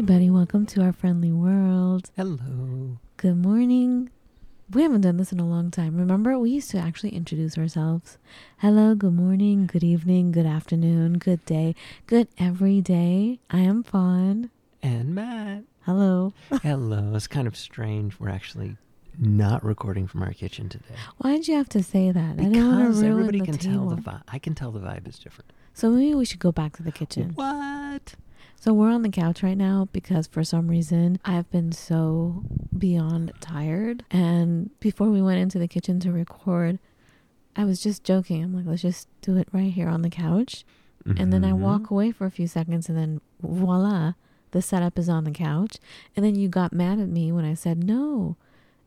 Everybody. Welcome to our friendly world. Hello. Good morning. We haven't done this in a long time. Remember, we used to actually introduce ourselves. Hello, good morning, good evening, good afternoon, good day, good every day. I am Fawn. And Matt. Hello. Hello. It's kind of strange. We're actually not recording from our kitchen today. Why did you have to say that? I didn't want Because everybody can table. tell the vibe. I can tell the vibe is different. So maybe we should go back to the kitchen. What? So we're on the couch right now because for some reason I've been so beyond tired. And before we went into the kitchen to record, I was just joking. I'm like, let's just do it right here on the couch. And then I walk mm-hmm. away for a few seconds and then voila, the setup is on the couch. And then you got mad at me when I said no.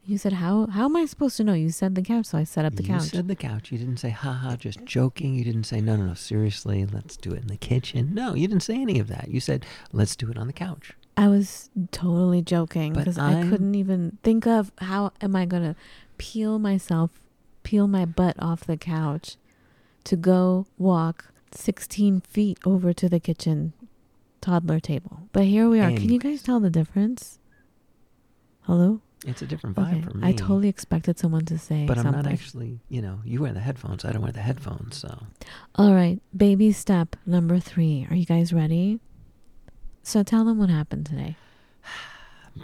You said, How how am I supposed to know? You said the couch, so I set up the you couch. You said the couch. You didn't say, haha, just joking. You didn't say, no, no, no, seriously, let's do it in the kitchen. No, you didn't say any of that. You said, let's do it on the couch. I was totally joking because I couldn't even think of how am I gonna peel myself, peel my butt off the couch to go walk 16 feet over to the kitchen toddler table. But here we are. Can you guys tell the difference? Hello? It's a different vibe Okay. for me. I totally expected someone to say But I'm something. not actually, you know, you wear the headphones. I don't wear the headphones, so. All right, baby step number three. Are you guys ready? So tell them what happened today.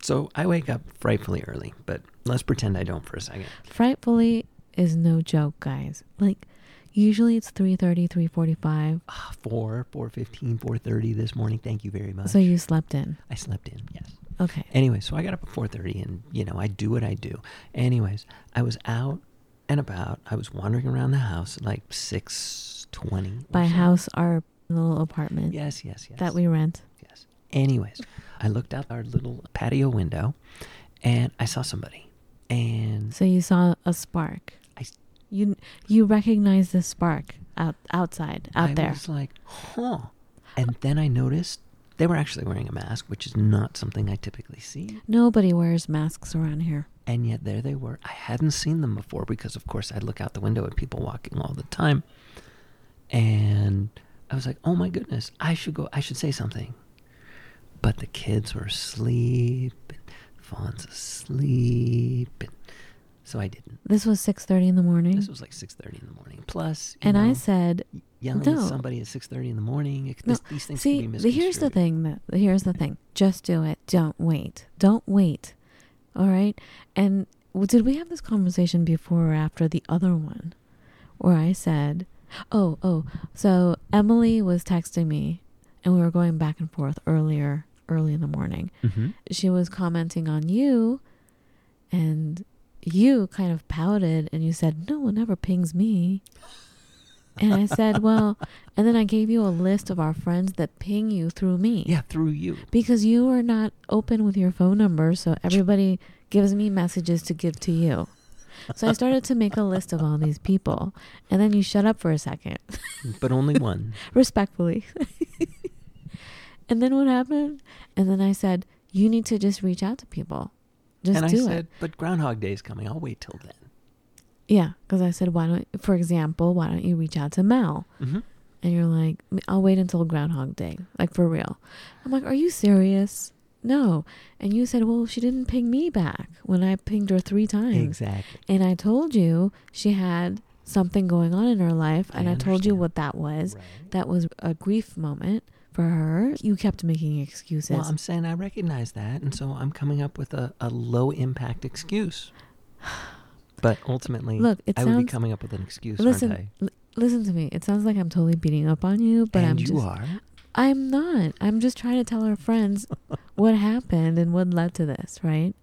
So I wake up frightfully early, but let's pretend I don't for a second. Frightfully is no joke, guys. Like usually it's 3:30, 3:45. Ah, 4, 4.15, 4.30 this morning. Thank you very much. So you slept in. I slept in, yes. Okay. Anyway, so I got up at 4:30 and you know, I do what I do. Anyways, I was out and about. I was wandering around the house at like 6:20. By so. house our little apartment Yes, yes, yes. that we rent. Yes. Anyways, I looked out our little patio window and I saw somebody. And So you saw a spark. I You you recognize the spark out outside out there. I was like, "Huh." And then I noticed they were actually wearing a mask, which is not something I typically see. Nobody wears masks around here. And yet there they were. I hadn't seen them before because, of course, I'd look out the window at people walking all the time. And I was like, oh my goodness, I should go, I should say something. But the kids were asleep, and Fawn's asleep. And so I didn't. This was 6:30 in the morning. This was like 6.30 in the morning. Plus, and I said, yelling no. at somebody at 6.30 in the morning. It, No, this, these things See, can be here's the thing. That here's the thing. Just do it. Don't wait. Don't wait. All right. And did we have this conversation before or after the other one, where I said, "Oh, oh." So Emily was texting me, and we were going back and forth earlier, early in the morning. Mhm. She was commenting on you, and you kind of pouted, and you said, "No one ever pings me." And I said, well, and then I gave you a list of our friends that ping you through me. Yeah, through you. Because you are not open with your phone number, so everybody gives me messages to give to you. So I started to make a list of all these people. And then you shut up for a second, But only one. respectfully. and then what happened? And then I said, you need to just reach out to people. Just and I do said, it. but Groundhog Day is coming. I'll wait till then. Yeah, because I said, why don't, for example, why don't you reach out to Mel? Mm-hmm. And you're like, I'll wait until Groundhog Day, like for real. I'm like, are you serious? No. And you said, well, she didn't ping me back when I pinged her three times. Exactly. And I told you she had something going on in her life, I and I, told you what that was. Right. That was a grief moment for her. You kept making excuses. Well, I'm saying I recognize that, and so I'm coming up with a, a low impact excuse. But ultimately, Look, it I would be sounds- coming up with an excuse, listen, l- listen to me. It sounds like I'm totally beating up on you, but and I'm you just. are. I'm not. I'm just trying to tell our friends what happened and what led to this, right?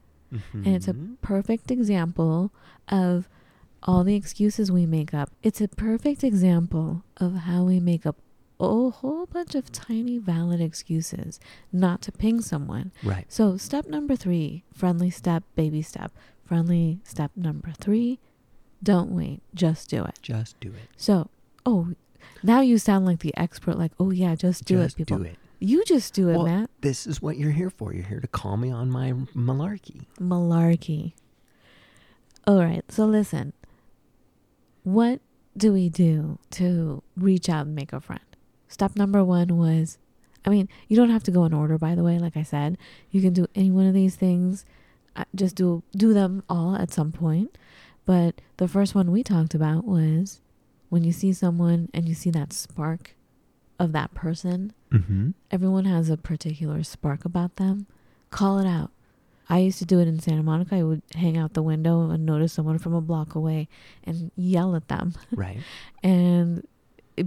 And it's a Mhm. perfect example of all the excuses we make up. It's a perfect example of how we make up a whole bunch of tiny valid excuses not to ping someone. Right. So, step number three friendly step, baby step. Friendly step number three don't wait, just do it. Just do it. So, oh, now you sound like the expert, like, oh, yeah, just do just it, people. do it. You just do it, Well, Matt. This is what you're here for. You're here to call me on my malarkey. Malarkey. All right, so listen. What do we do to reach out and make a friend? Step number one was, I mean, you don't have to go in order, by the way. Like I said, you can do any one of these things. Just do do them all at some point. But the first one we talked about was when you see someone and you see that spark of that person. Mm-hmm. Everyone has a particular spark about them. Call it out. I used to do it in Santa Monica. I would hang out the window and notice someone from a block away and yell at them. Right. And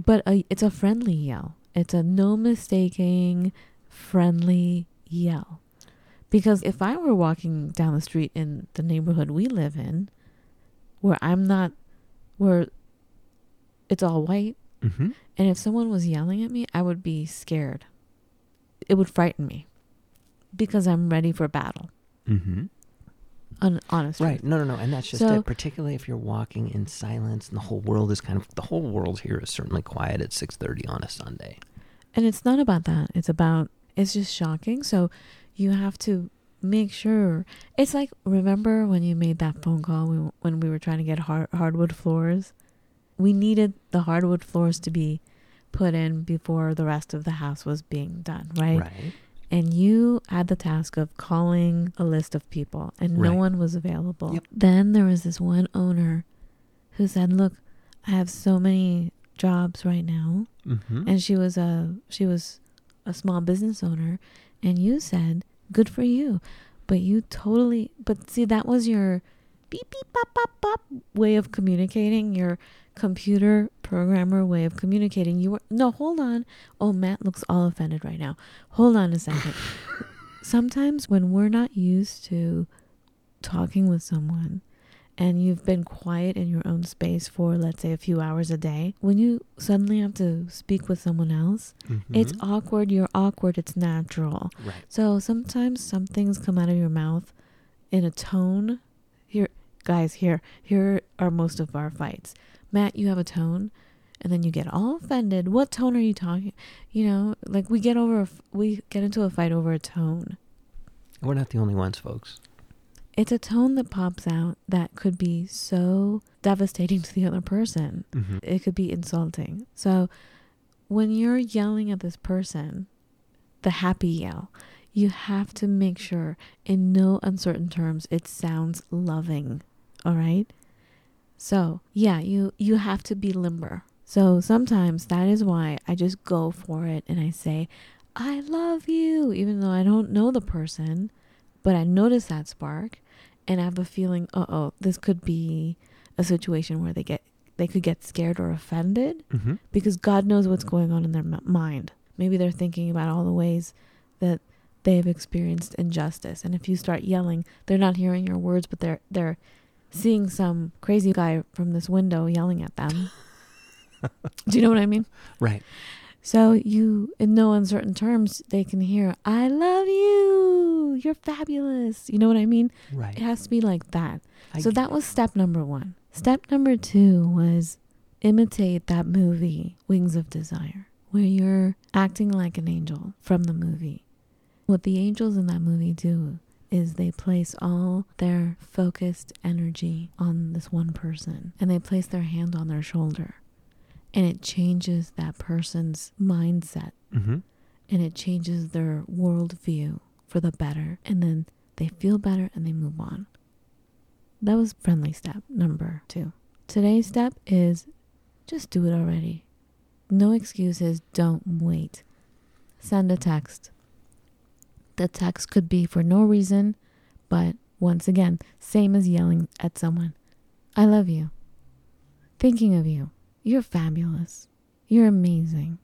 but a, it's a friendly yell. It's a no mistaking friendly yell. Because if I were walking down the street in the neighborhood we live in, where I'm not, where it's all white, Mm-hmm. and if someone was yelling at me, I would be scared. It would frighten me because I'm ready for battle. Mm-hmm. On honest, Right. No, no, no. And that's just So- it. Particularly if you're walking in silence and the whole world is kind of the whole world here is certainly quiet at six thirty on a Sunday. And it's not about that. It's about it's just shocking. So you have to make sure. It's like remember when you made that phone call when, we were trying to get hard, hardwood floors. We needed the hardwood floors to be put in before the rest of the house was being done, right? Right. And you had the task of calling a list of people, and no one was available. Yep. Then there was this one owner who said, "Look, I have so many jobs right now." Mm-hmm. and she was a she was a small business owner and you said good for you. But you totally but see that was your beep beep pop pop pop way of communicating your computer programmer way of communicating. You were no hold on. Oh matt looks all offended right now. Hold on a second. Sometimes when we're not used to talking with someone and you've been quiet in your own space for let's say a few hours a day when you suddenly have to speak with someone else it's Mhm. awkward you're awkward it's natural right. so sometimes some things come out of your mouth in a tone here guys here here are most of our fights matt you have a tone and then you get all offended what tone are you talking you know like we get over a f- we get into a fight over a tone We're not the only ones, folks. It's a tone that pops out that could be so devastating to the other person Mm-hmm. it could be insulting. So when you're yelling at this person, the happy yell, you have to make sure in no uncertain terms it sounds loving. All right? So, yeah, you you have to be limber. So sometimes that is why I just go for it and I say, "I love you," even though I don't know the person, but I notice that spark and I have a feeling, "Uh-oh, this could be a situation where they get they could get scared or offended Mm-hmm. because God knows what's going on in their m- mind. Maybe they're thinking about all the ways that they've experienced injustice. And if you start yelling, they're not hearing your words, but they're they're seeing some crazy guy from this window yelling at them. Do you know what I mean? Right. So you, in no uncertain terms, they can hear, "I love you. You're fabulous." You know what I mean? Right. It has to be like that. I So that was step number one. Step number two was imitate that movie, Wings of Desire, where you're acting like an angel from the movie. What the angels in that movie do is they place all their focused energy on this one person and they place their hand on their shoulder. And it changes that person's mindset Mhm. and it changes their worldview for the better. And then they feel better and they move on. That was friendly step number two. Today's step is just do it already. No excuses. Don't wait. Send a text. The text could be for no reason, but once again, same as yelling at someone. I love you. Thinking of you. You're fabulous. You're amazing.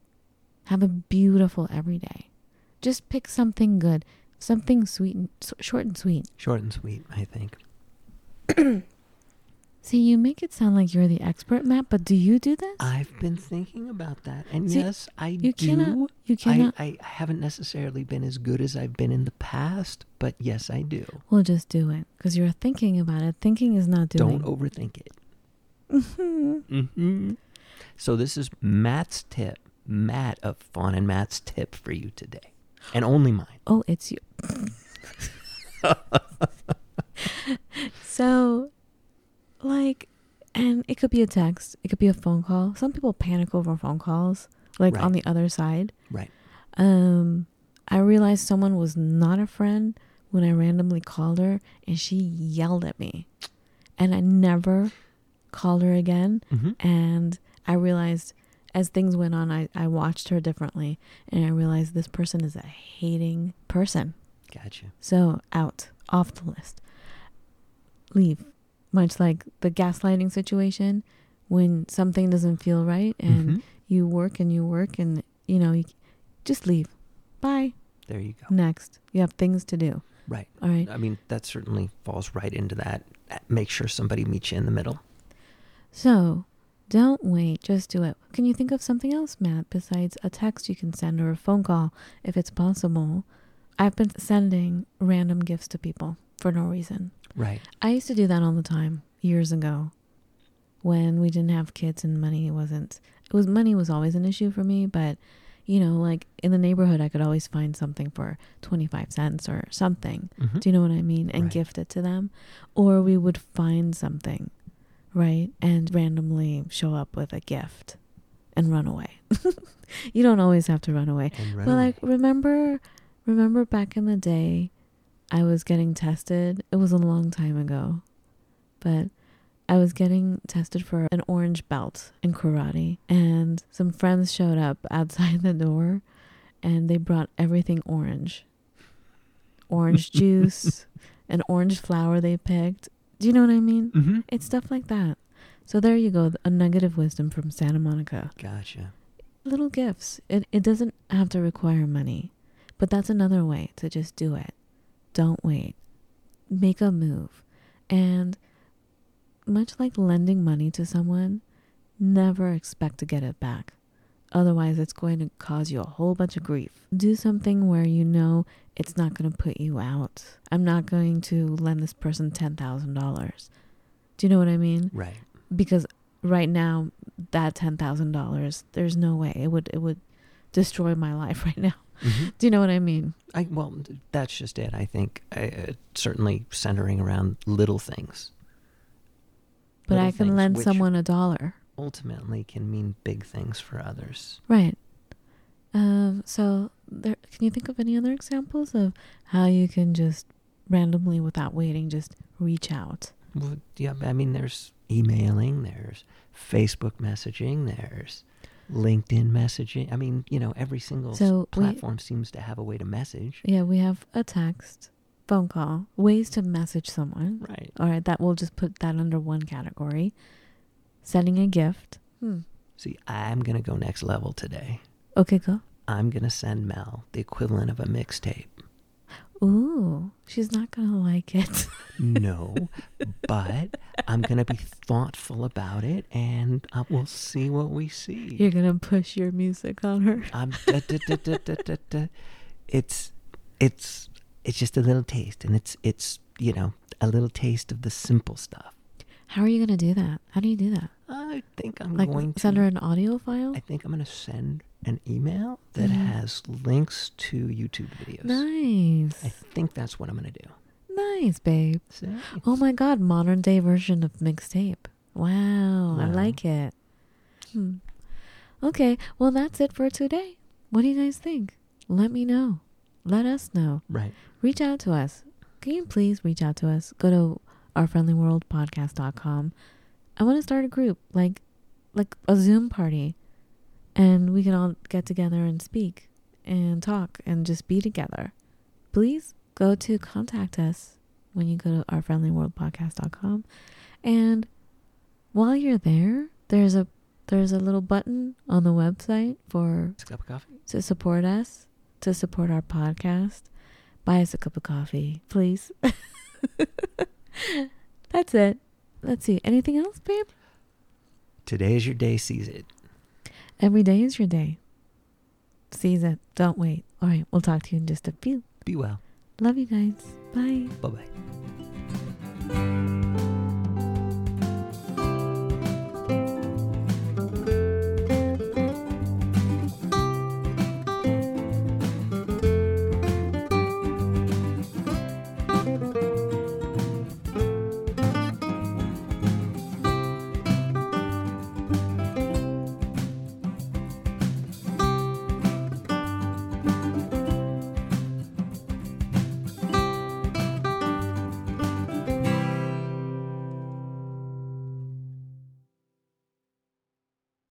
Have a beautiful every day. Just pick something good, something sweet and short and sweet. Short and sweet, I think. See, you make it sound like you're the expert, Matt, but do you do this? I've been thinking about that, and See, yes, I do. you do. cannot- you I, cannot- I haven't necessarily been as good as I've been in the past, but yes, I do. Well, just do it because you're thinking about it. Thinking is not doing. Don't overthink it. Mhm. hmm So this is Matt's tip. Matt of Fawn and Matt's tip for you today, and only mine. Oh, it's you. so, like, and it could be a text, it could be a phone call. Some people panic over phone calls, like Right. on the other side. Right. Um, I realized someone was not a friend when I randomly called her and she yelled at me. And I never called her again. hmm And I realized as things went on, I, I watched her differently and I realized this person is a hating person. Gotcha. So out, off the list. Leave. Much like the gaslighting situation, when something doesn't feel right and Mhm. you work and you work and you know, you, just leave. Bye. There you go. Next. You have things to do. Right. All right. I mean, that certainly falls right into that. Make sure somebody meets you in the middle. So don't wait, just do it. Can you think of something else, Matt, besides a text you can send or a phone call if it's possible? I've been sending random gifts to people for no reason. Right. I used to do that all the time years ago when we didn't have kids and money wasn't it was money was always an issue for me, but you know, like in the neighborhood I could always find something for 25 cents or something. Mhm. Do you know what I mean? And Right. gift it to them. Or we would find something, right? And randomly show up with a gift and run away. you don't always have to run away. Run But away. like remember remember back in the day I was getting tested. It was a long time ago. But I was getting tested for an orange belt in karate and some friends showed up outside the door and they brought everything orange. Orange juice, an orange flower they picked. Do you know what I mean? Mm-hmm. It's stuff like that. So there you go, a nugget of wisdom from Santa Monica Gotcha. little gifts. It it doesn't have to require money, but that's another way to just do it. Don't wait. Make a move. And much like lending money to someone, never expect to get it back. Otherwise, it's going to cause you a whole bunch of grief. Do something where you know it's not going to put you out. I'm not going to lend this person $10,000. Do you know what I mean? Right. because right now that ten thousand dollars, there's no way it would it would destroy my life right now. Mhm. Do you know what I mean? I well, that's just it. I think uh, certainly centering around little things. But Little I can things lend someone a dollar, ultimately can mean big things for others. right? Um. So there, can you think of any other examples of how you can just randomly, without waiting, just reach out? Well, yeah, I mean, there's emailing, there's Facebook messaging, there's LinkedIn messaging. I mean, you know, every single So we- platform seems to have a way to message. Yeah, we have a text, phone call, ways to message someone. Right. All right, that we'll just put that under one category. Sending a gift. Hmm. See, I'm going to go next level today. Okay, go. I'm going to send Mel the equivalent of a mixtape. Ooh, she's not gonna like it. No, but I'm going to be thoughtful about it and uh, we'll see what we see. You're gonna push your music on her. I'm, da, da, da, da, da, da, da. It's, it's, it's just a little taste and it's, it's, you know, a little taste of the simple stuff. How are you gonna do that? How do you do that? I think I'm Like going to send her an audio file? I think I'm going to send an email that Mhm. has links to YouTube videos. Nice, I think that's what I'm going to do. nice, babe. So, Oh my god, modern day version of mixtape. Wow, I like it. Hmm. Okay, well that's it for today. What do you guys think? Let me know. Let us know. right. reach out to us. Can you please reach out to us? Go to ourfriendlyworldpodcast.com. I want to start a group, like like a Zoom party, and we can all get together and speak and talk and just be together. Please go to contact us when you go to ourfriendlyworldpodcast.com. And while you're there, there's a there's a little button on the website for a cup of coffee. to support us, to support our podcast, buy us a cup of coffee, please. That's it. Let's see. Anything else, babe? Today is your day, seize it. Every day is your day. Seize it. Don't wait. All right. We'll talk to you in just a few. Be well. Love you guys. Bye. Bye bye.